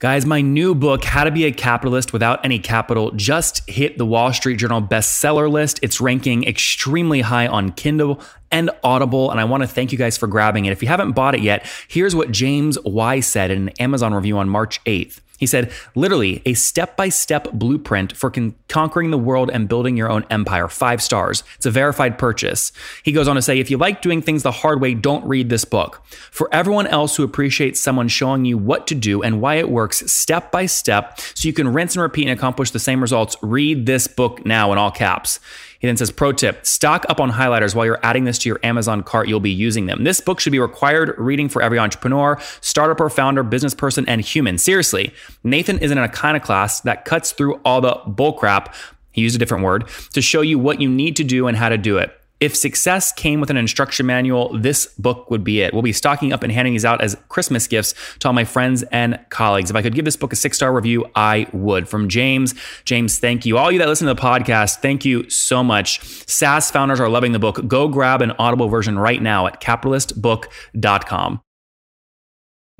Guys, my new book, How to Be a Capitalist Without Any Capital, just hit the Wall Street Journal bestseller list. It's ranking extremely high on Kindle and Audible, and I want to thank you guys for grabbing it. If you haven't bought it yet, here's what James Y said in an Amazon review on March 8th. He said, literally, a step by step blueprint for con- conquering the world and building your own empire. Five stars. It's a verified purchase. He goes on to say, if you like doing things the hard way, don't read this book. For everyone else who appreciates someone showing you what to do and why it works step by step so you can rinse and repeat and accomplish the same results, read this book now in all caps. He then says, Pro tip stock up on highlighters while you're adding this to your Amazon cart. You'll be using them. This book should be required reading for every entrepreneur, startup or founder, business person, and human. Seriously, Nathan is in an iconoclast that cuts through all the bullcrap. He used a different word to show you what you need to do and how to do it. If success came with an instruction manual, this book would be it. We'll be stocking up and handing these out as Christmas gifts to all my friends and colleagues. If I could give this book a six star review, I would. From James, James, thank you. All you that listen to the podcast, thank you so much. SaaS founders are loving the book. Go grab an Audible version right now at capitalistbook.com.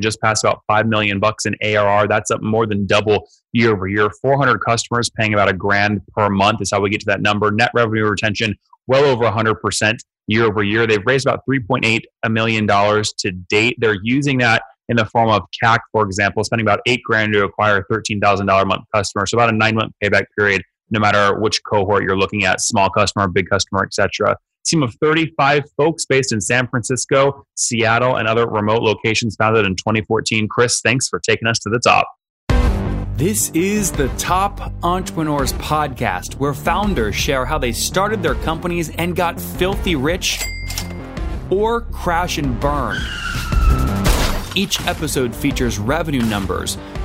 Just passed about 5 million bucks in ARR. That's up more than double year over year. 400 customers paying about a grand per month is how we get to that number. Net revenue retention well over 100% year over year. They've raised about $3.8 million to date. They're using that in the form of CAC, for example, spending about eight grand to acquire a $13,000 a month customer. So about a nine month payback period, no matter which cohort you're looking at, small customer, big customer, etc. Team of 35 folks based in San Francisco, Seattle, and other remote locations founded in 2014. Chris, thanks for taking us to the top. This is the Top Entrepreneurs Podcast, where founders share how they started their companies and got filthy rich or crash and burn. Each episode features revenue numbers,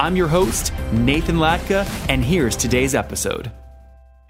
I'm your host, Nathan Latka, and here's today's episode.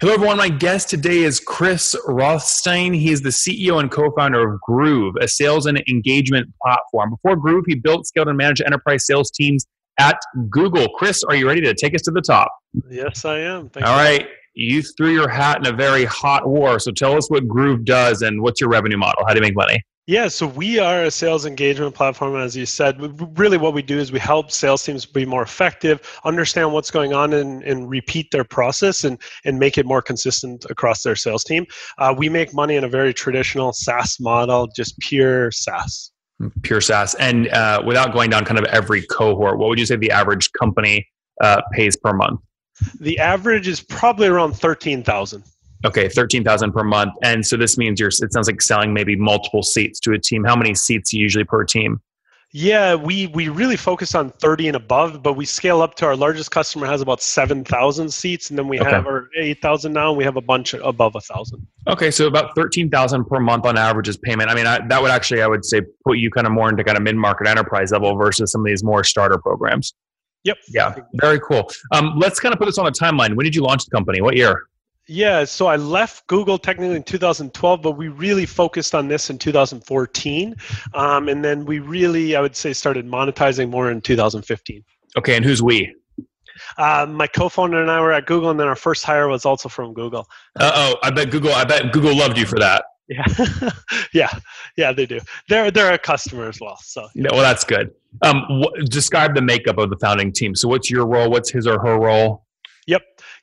Hello, everyone. My guest today is Chris Rothstein. He is the CEO and co founder of Groove, a sales and engagement platform. Before Groove, he built, scaled, and managed enterprise sales teams at Google. Chris, are you ready to take us to the top? Yes, I am. Thank All right you threw your hat in a very hot war. So tell us what Groove does and what's your revenue model? How do you make money? Yeah, so we are a sales engagement platform, as you said. Really, what we do is we help sales teams be more effective, understand what's going on, and, and repeat their process and, and make it more consistent across their sales team. Uh, we make money in a very traditional SaaS model, just pure SaaS. Pure SaaS. And uh, without going down kind of every cohort, what would you say the average company uh, pays per month? The average is probably around thirteen thousand. Okay, thirteen thousand per month, and so this means you're. It sounds like selling maybe multiple seats to a team. How many seats usually per team? Yeah, we we really focus on 30 and above, but we scale up to our largest customer has about 7,000 seats, and then we okay. have our 8,000 now, and we have a bunch above a thousand. Okay, so about 13,000 per month on average is payment. I mean, I, that would actually, I would say, put you kind of more into kind of mid market enterprise level versus some of these more starter programs. Yep. Yeah. Very cool. Um, let's kind of put this on a timeline. When did you launch the company? What year? Yeah, so I left Google technically in 2012, but we really focused on this in 2014. Um, and then we really, I would say, started monetizing more in 2015. Okay, and who's we? Uh, my co-founder and I were at Google, and then our first hire was also from Google. Uh oh, I bet Google. I bet Google loved you for that. Yeah, yeah, yeah, they do. They're they're a customer as well. So yeah, well, that's good. Um, wh- describe the makeup of the founding team. So, what's your role? What's his or her role?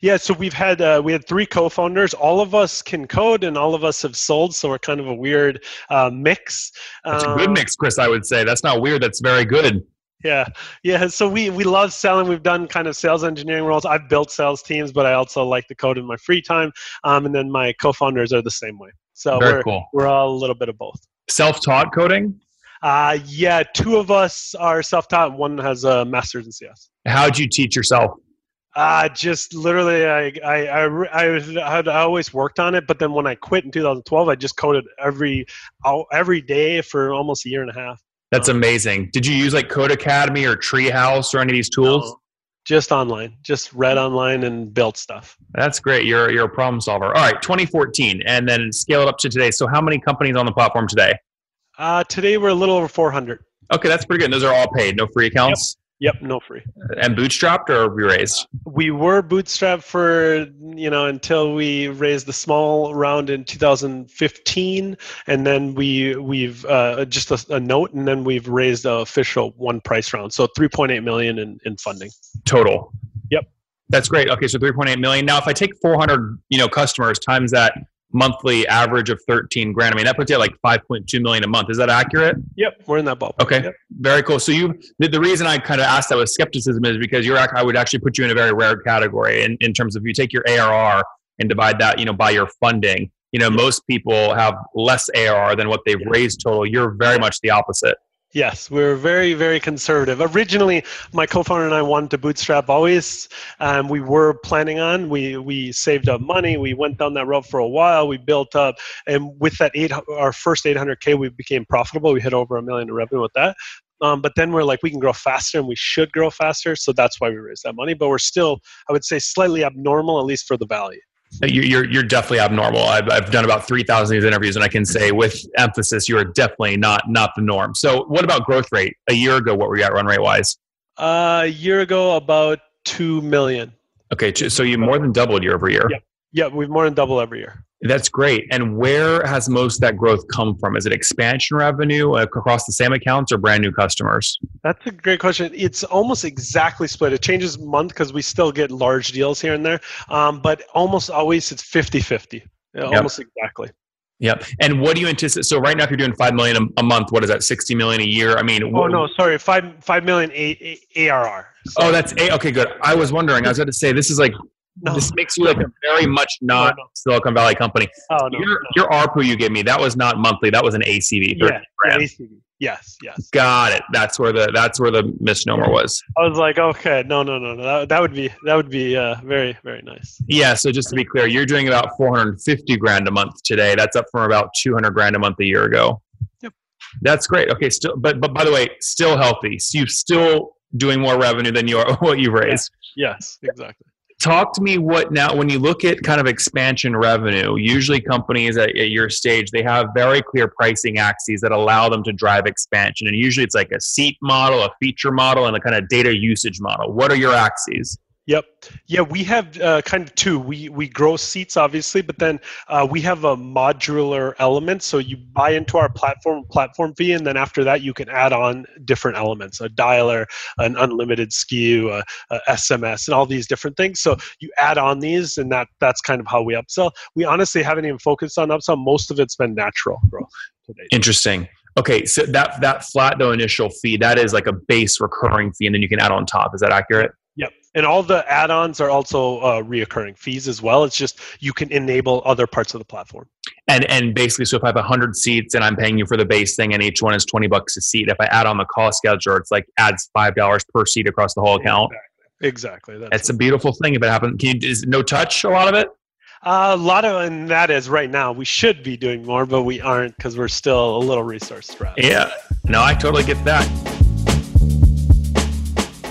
Yeah. So we've had uh, we had three co-founders. All of us can code, and all of us have sold. So we're kind of a weird uh, mix. That's a good um, mix, Chris. I would say that's not weird. That's very good yeah yeah so we we love selling we've done kind of sales engineering roles i've built sales teams but i also like to code in my free time um, and then my co-founders are the same way so Very we're, cool. we're all a little bit of both self-taught coding uh, yeah, two of us are self-taught. One has a master's in CS. How did you teach yourself? Uh, just literally, I, I, I, I had always worked on it, but then when I quit in 2012, I just coded every, every day for almost a year and a half. That's um, amazing. Did you use like Codecademy or Treehouse or any of these tools? No, just online. Just read online and built stuff. That's great. You're you're a problem solver. All right, 2014, and then scale it up to today. So, how many companies on the platform today? Uh, today we're a little over 400. Okay, that's pretty good. And those are all paid, no free accounts. Yep, no free. And bootstrapped or we raised? We were bootstrapped for you know until we raised the small round in 2015, and then we we've uh, just a, a, note, and then we've raised the official one price round, so 3.8 million in, in funding total. Yep, that's great. Okay, so 3.8 million. Now, if I take 400 you know customers times that monthly average of 13 grand. I mean, that puts you at like 5.2 million a month. Is that accurate? Yep, we're in that ballpark. Okay, yep. very cool. So you, the, the, reason I kind of asked that with skepticism is because you're, I would actually put you in a very rare category in, in terms of you take your ARR and divide that, you know, by your funding. You know, most people have less ARR than what they've raised total. You're very much the opposite. Yes, we are very, very conservative. Originally, my co-founder and I wanted to bootstrap always. Um, we were planning on. We we saved up money. We went down that road for a while. We built up, and with that eight, our first 800k, we became profitable. We hit over a million in revenue with that. Um, but then we're like, we can grow faster, and we should grow faster. So that's why we raised that money. But we're still, I would say, slightly abnormal, at least for the value. You're you're definitely abnormal. I've I've done about three thousand of these interviews, and I can say with emphasis, you are definitely not not the norm. So, what about growth rate? A year ago, what were you at run rate wise? Uh, a year ago, about two million. Okay, so you more than doubled year over year. Yeah, yeah, we've more than doubled every year. That's great. And where has most of that growth come from? Is it expansion revenue across the same accounts or brand new customers? That's a great question. It's almost exactly split. It changes month because we still get large deals here and there, um, but almost always it's 50 50. Almost exactly. Yep. And what do you anticipate? So right now, if you're doing five million a, month, what is that? Sixty million a year? I mean, oh no, sorry, five five million a, a, ARR. Oh, that's a okay. Good. I was wondering. I was going to say this is like no. This makes you like a very much not no, no. Silicon Valley company. Oh, no, your, your ARPU you gave me, that was not monthly. That was an ACV. Yeah, yeah, ACV. Yes, yes. Got it. That's where the that's where the misnomer was. I was like, okay, no, no, no, no. That, that would be that would be uh, very very nice. Yeah. So just to be clear, you're doing about 450 grand a month today. That's up from about 200 grand a month a year ago. Yep. That's great. Okay. Still, but but by the way, still healthy. So you're still doing more revenue than you are what you've raised. Yeah. Yes. Exactly talk to me what now when you look at kind of expansion revenue usually companies at, at, your stage they have very clear pricing axes that allow them to drive expansion. And usually it's like a seat model a feature model and a kind of data usage model. What are your axes Yep. Yeah, we have uh, kind of two. We we grow seats obviously, but then uh, we have a modular element. So you buy into our platform platform fee, and then after that you can add on different elements: a dialer, an unlimited SKU, a, a SMS, and all these different things. So you add on these, and that that's kind of how we upsell. We honestly haven't even focused on upsell. Most of it's been natural growth. Today. Interesting. Okay, so that that flat though initial fee that is like a base recurring fee, and then you can add on top. Is that accurate? And all the add-ons are also uh, reoccurring fees as well. It's just you can enable other parts of the platform. And and basically, so if I have hundred seats and I'm paying you for the base thing, and each one is twenty bucks a seat, if I add on the call scheduler, it's like adds five dollars per seat across the whole account. Exactly. exactly. That's, a beautiful thing. If it happens, can you is no touch a lot of it? Uh, a lot of and that is right now. We should be doing more, but we aren't because we're still a little resource strapped. Yeah. No, I totally get that.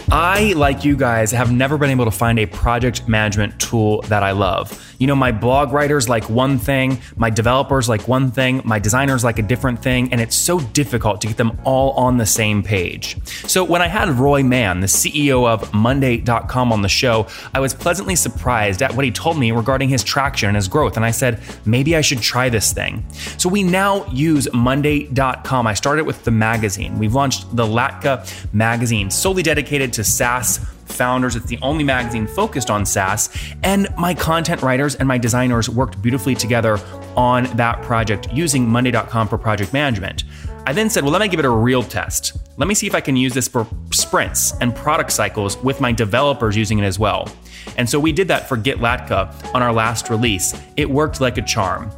I, like you guys, have never been able to find a project management tool that I love. You know, my blog writers like one thing, my developers like one thing, my designers like a different thing, and it's so difficult to get them all on the same page. So when I had Roy Mann, the CEO of Monday.com, on the show, I was pleasantly surprised at what he told me regarding his traction and his growth. And I said, maybe I should try this thing. So we now use Monday.com. I started with the magazine. We've launched the Latka magazine, solely dedicated to SaaS founders. It's the only magazine focused on SaaS. And my content writers and my designers worked beautifully together on that project using Monday.com for project management. I then said, well, let me give it a real test. Let me see if I can use this for sprints and product cycles with my developers using it as well. And so we did that for GetLatka on our last release. It worked like a charm.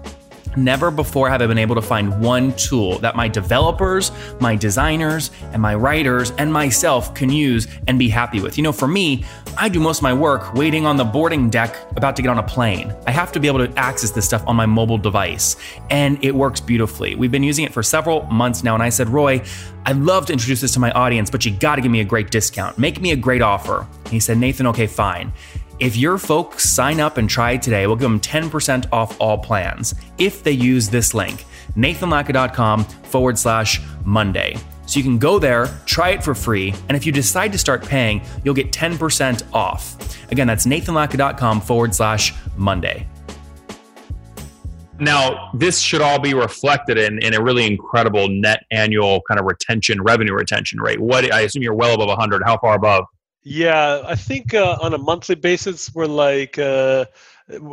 Never before have I been able to find one tool that my developers, my designers, and my writers and myself can use and be happy with. You know, for me, I do most of my work waiting on the boarding deck about to get on a plane. I have to be able to access this stuff on my mobile device, and it works beautifully. We've been using it for several months now, and I said, Roy, I'd love to introduce this to my audience, but you gotta give me a great discount. Make me a great offer. And he said, Nathan, okay, fine. If your folks sign up and try today, we'll give them 10% off all plans if they use this link, nathanlatka.com forward slash Monday. So you can go there, try it for free, and if you decide to start paying, you'll get 10% off. Again, that's nathanlatka.com forward slash Monday. Now, this should all be reflected in, in a really incredible net annual kind of retention, revenue retention rate. What I assume you're well above 100. How far above? Yeah, I think uh, on a monthly basis, we're like uh,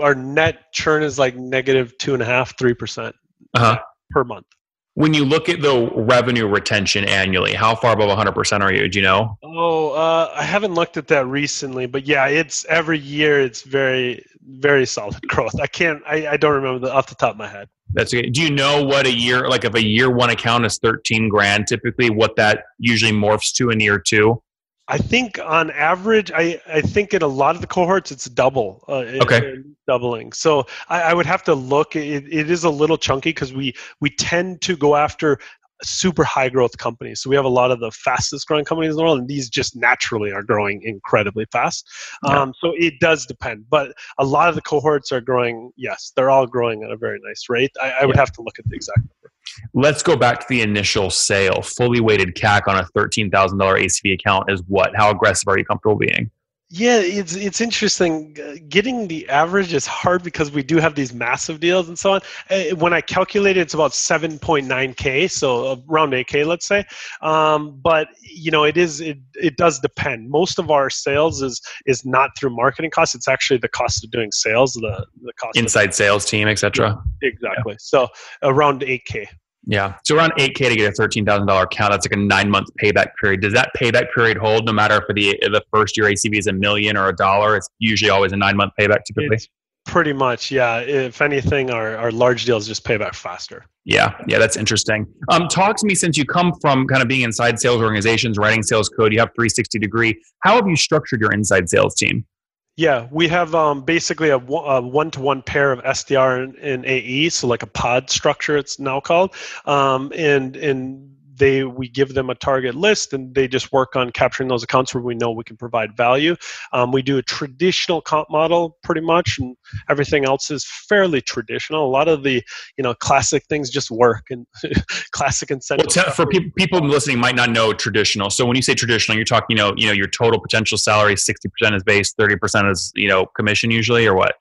our net churn is like negative two and a half, three percent Uh-huh. per month. When you look at the revenue retention annually, how far above 100% are you? Do you know? Oh, uh, I haven't looked at that recently, but yeah, it's every year. It's very, very solid growth. I can't. I, I don't remember the, off the top of my head. That's okay. Do you know what a year, like if a year one account is 13 grand, typically what that usually morphs to in year two? I think on average, I, I think in a lot of the cohorts, it's double. Uh, Okay. in doubling. So I, I would have to look. It, it is a little chunky because we we tend to go after super high growth companies. So we have a lot of the fastest growing companies in the world, and these just naturally are growing incredibly fast. Yeah. Um, so it does depend, but a lot of the cohorts are growing. Yes, they're all growing at a very nice rate. I, I would have to look at the exact number. Let's go back to the initial sale. Fully weighted CAC on a $13,000 ACV account is what? How aggressive are you comfortable being? Yeah, it's it's interesting. Getting the average is hard because we do have these massive deals and so on. Uh, When I calculate it, it's about 7.9k, so around 8k, let's say. Um, but you know, it is it it does depend. Most of our sales is is not through marketing costs. It's actually the cost of doing sales, the the cost of- Inside sales team, etc. exactly. So around 8k. Yeah. So around 8K to get a $13,000 account, that's like a nine month payback period. Does that payback period hold no matter if the, the first year ACV is a million or a dollar? It's usually always a nine month payback typically. It's pretty much yeah. If anything, our our large deals just pay back faster. Yeah, yeah, that's interesting. Um, talk to me since you come from kind of being inside sales organizations, writing sales code, you have 360 degree. How have you structured your inside sales team? Yeah, we have um, basically a one to one pair of SDR and, and AE, so like a pod structure, it's now called. Um, and and they we give them a target list, and they just work on capturing those accounts where we know we can provide value. Um, we do a traditional comp model pretty much, and everything else is fairly traditional. A lot of the you know classic things just work, and classic Well, incentive. te- for people people listening might not know traditional. So when you say traditional, you're talking, you know, you know, your total potential salary, 60% is base, 30% is, you know, commission usually or what?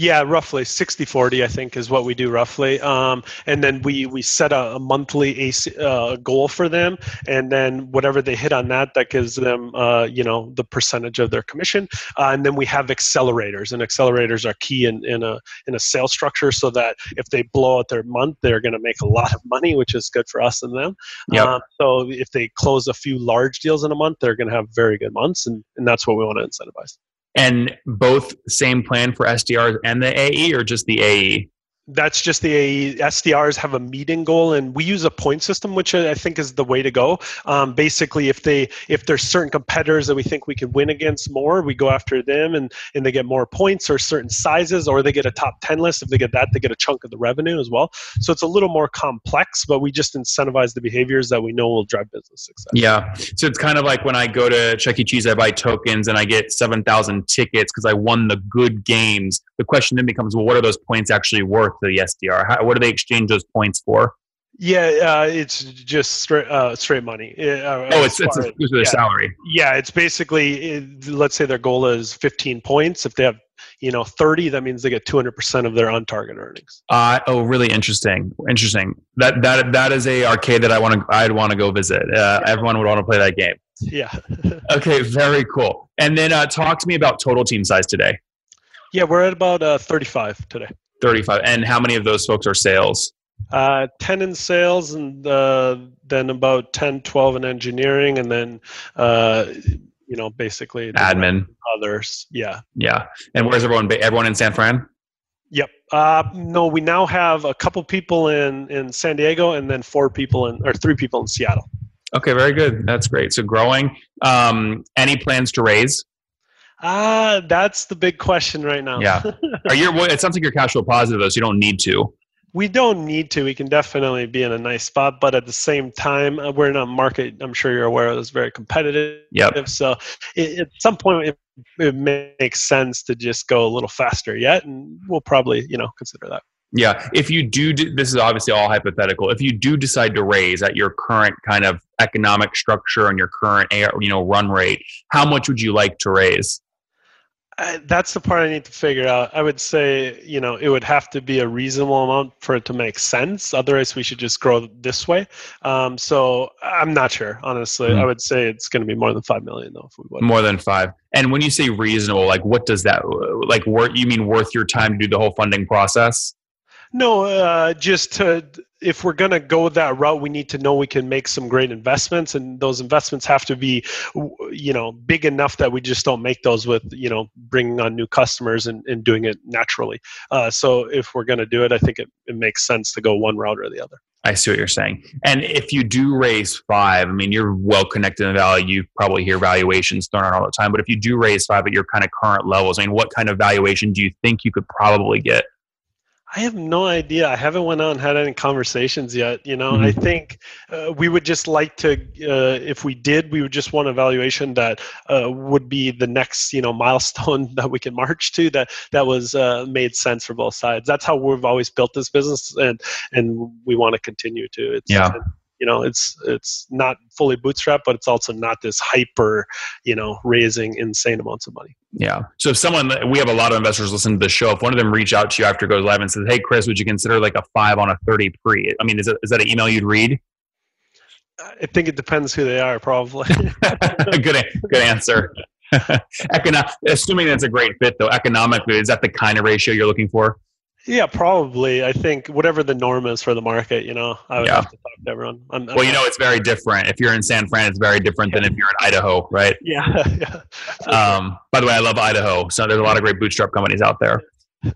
Yeah, roughly 60 40, I think, is what we do roughly. Um, and then we, we set a, a monthly AC, uh, goal for them. And then whatever they hit on that, that gives them, uh, you know, the percentage of their commission. Uh, and then we have accelerators, and accelerators are key in, in, a, in a sales structure so that if they blow out their month, they're going to make a lot of money, which is good for us and them. Yep. Um, so if they close a few large deals in a month, they're going to have very good months. And, and that's what we want to incentivize. And both same plan for SDRs and the AE or just the? AE? That's just the SDRs have a meeting goal, and we use a point system, which I think is the way to go. Um, basically, if they if there's certain competitors that we think we can win against more, we go after them, and and they get more points or certain sizes, or they get a top ten list. If they get that, they get a chunk of the revenue as well. So it's a little more complex, but we just incentivize the behaviors that we know will drive business success. Yeah. So it's kind of like when I go to Chuck E. Cheese, I buy tokens and I get 7,000 tickets because I won the good games. The question then becomes, well, what are those points actually worth to the SDR? How, what do they exchange those points for? Yeah, uh, it's just straight uh, straight money. Uh, Oh, it's, it's a, it's their yeah. salary. Yeah, it's basically it, let's say their goal is 15 points. If they have you know 30, that means they get 200% of their on target earnings. Uh, oh, really interesting. Interesting. That that that is a arcade that I want to. I'd want to go visit. Uh, everyone would want to play that game. Yeah, Okay, very cool. And then uh, talk to me about total team size today. Yeah, we're at about uh, 35 today. 35. And how many of those folks are sales? Uh, 10 in sales, and uh, then about 10, 12 in engineering, and then uh, you know basically Admin. others. Yeah, Yeah. And where's everyone? Everyone in San Fran? Yep. Uh, no, we now have a couple people in in San Diego, and then four people in or three people in Seattle. Okay, very good. That's great. So growing. Um, any plans to raise? Ah, that's the big question right now. Yeah. Are you? Well, it sounds like you're cash flow positive, though, so you don't need to. we don't need to. We can definitely be in a nice spot, but at the same time, uh, we're in a market. I'm sure you're aware that's very competitive. Yep. So it, at some point, it, it makes sense to just go a little faster yet, and we'll probably you know consider that. Yeah. If you do, this is obviously all hypothetical. If you do decide to raise at your current kind of economic structure and your current, you know, run rate, how much would you like to raise? I, that's the part I need to figure out. I would say, you know, it would have to be a reasonable amount for it to make sense. Otherwise, we should just grow this way. Um, so I'm not sure, honestly. Mhm. I would say it's going to be more than five million, though. If we would. More than five. And when you say reasonable, like what does that like? Worth? You mean worth your time to do the whole funding process? No, uh, just to, if we're going to go that route, we need to know we can make some great investments, and those investments have to be, you know, big enough that we just don't make those with, you know, bringing on new customers and, and doing it naturally. Uh, so if we're going to do it, I think it, it makes sense to go one route or the other. I see what you're saying. And if you do raise five, I mean, you're well connected in valley. You probably hear valuations thrown out all the time. But if you do raise five at your kind of current levels, I mean, what kind of valuation do you think you could probably get? I have no idea. I haven't went out and had any conversations yet. You know, I think uh, we would just like to, uh, if we did, we would just want a valuation that uh, would be the next, you know, milestone that we can march to. That that was uh, made sense for both sides. That's how we've always built this business, and and we want to continue to. It's, Yeah. You know, it's it's not fully bootstrapped, but it's also not this hyper, you know, raising insane amounts of money. Yeah. So if someone, we have a lot of investors listen to the show. If one of them reach out to you after it goes live and says, "Hey, Chris, would you consider like a five on a thirty pre?" I mean, is, it, is that an email you'd read? I think it depends who they are, probably. good, good answer. Econo- assuming that's a great fit, though, economically, is that the kind of ratio you're looking for? Yeah, probably. I think whatever the norm is for the market, you know, I would Yeah. have to talk to everyone. I'm, I'm Well, you know, it's very different. If you're in San Fran, it's very different than if you're in Idaho, right? yeah, yeah. Um, by the way, I love Idaho. So there's a lot of great bootstrap companies out there.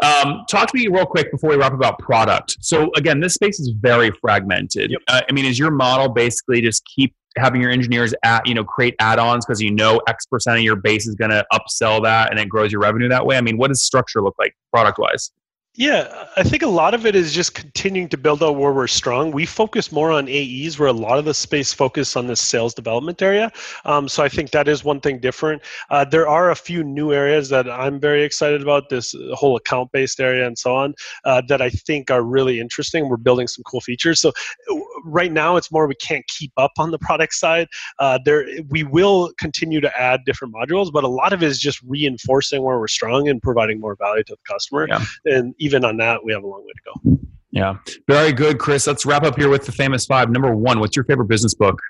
Um, talk to me real quick before we wrap about product. So again, this space is very fragmented. Yep. Uh, I mean, is your model basically just keep having your engineers at you know create add-ons because you know X percent of your base is going to upsell that and it grows your revenue that way? I mean, what does structure look like product wise? Yeah, I think a lot of it is just continuing to build out where we're strong. We focus more on AEs, where a lot of the space focus on the sales development area. Um, so I think that is one thing different. Uh, there are a few new areas that I'm very excited about. This whole account-based area and so on uh, that I think are really interesting. We're building some cool features. So uh, right now, it's more we can't keep up on the product side. Uh, there, we will continue to add different modules, but a lot of it is just reinforcing where we're strong and providing more value to the customer. Yeah. And even on that, we have a long way to go. Yeah, very good, Chris. Let's wrap up here with the famous five. Number one, what's your favorite business book?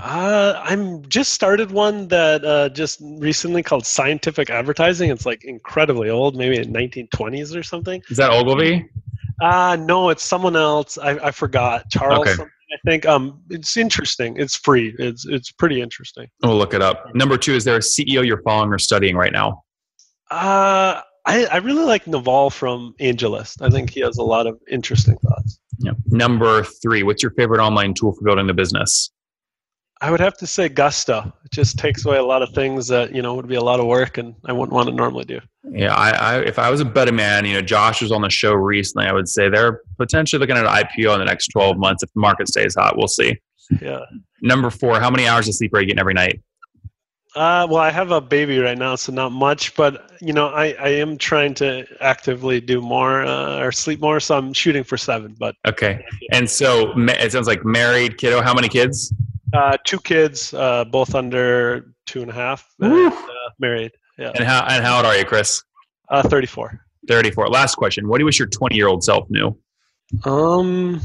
Uh, I'm just started one that uh, just recently called Scientific Advertising. It's like incredibly old, maybe in 1920s or something. Is that Ogilvy? Uh, no, it's someone else. I, I forgot. Charles Okay. something, I think. Um, it's interesting. It's free. It's it's pretty interesting. We'll look it up. Number two, is there a CEO you're following or studying right now? Uh, I, I really like Naval from AngelList. I think he has a lot of interesting thoughts. Yeah. Number three, what's your favorite online tool for building the business? I would have to say Gusto. It just takes away a lot of things that you know would be a lot of work, and I wouldn't want to normally do. Yeah, I, I if I was a betting man, you know, Josh was on the show recently. I would say they're potentially looking at an IPO in the next 12 months if the market stays hot. We'll see. Yeah. Number four, how many hours of sleep are you getting every night? Uh, well, I have a baby right now, so not much, but you know, I, I am trying to actively do more uh, or sleep more, so I'm shooting for seven. But Okay, and so it sounds like married kiddo. How many kids? uh, two kids, uh, both under two and a half, and, uh, married. Yeah, And how and how old are you, Chris? uh, thirty-four. 34. Last question. What do you wish your 20 year old self knew? Um,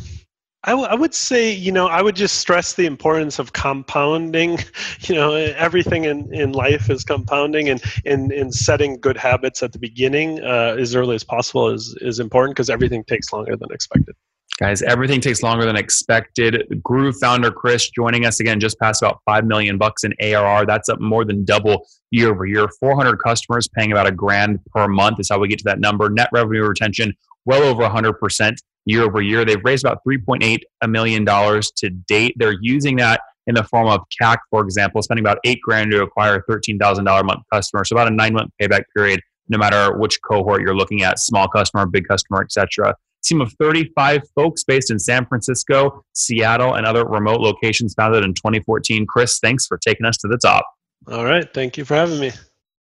I, w- I would say, you know, I would just stress the importance of compounding. You know, everything in, in life is compounding, and in, in setting good habits at the beginning uh, as early as possible is, is important because everything takes longer than expected. Guys, everything takes longer than expected. Groove founder Chris joining us again, just past about five million bucks in ARR. That's up more than double year over year. 400 customers paying about a grand per month is how we get to that number. Net revenue retention well over 100% year over year. They've raised about $3.8 million to date. They're using that in the form of CAC, for example, spending about eight grand to acquire a $13,000 a month customer. So about a nine month payback period, no matter which cohort you're looking at, small customer, big customer, etc. Team of 35 folks based in San Francisco, Seattle, and other remote locations founded in 2014. Chris, thanks for taking us to the top. All right. Thank you for having me.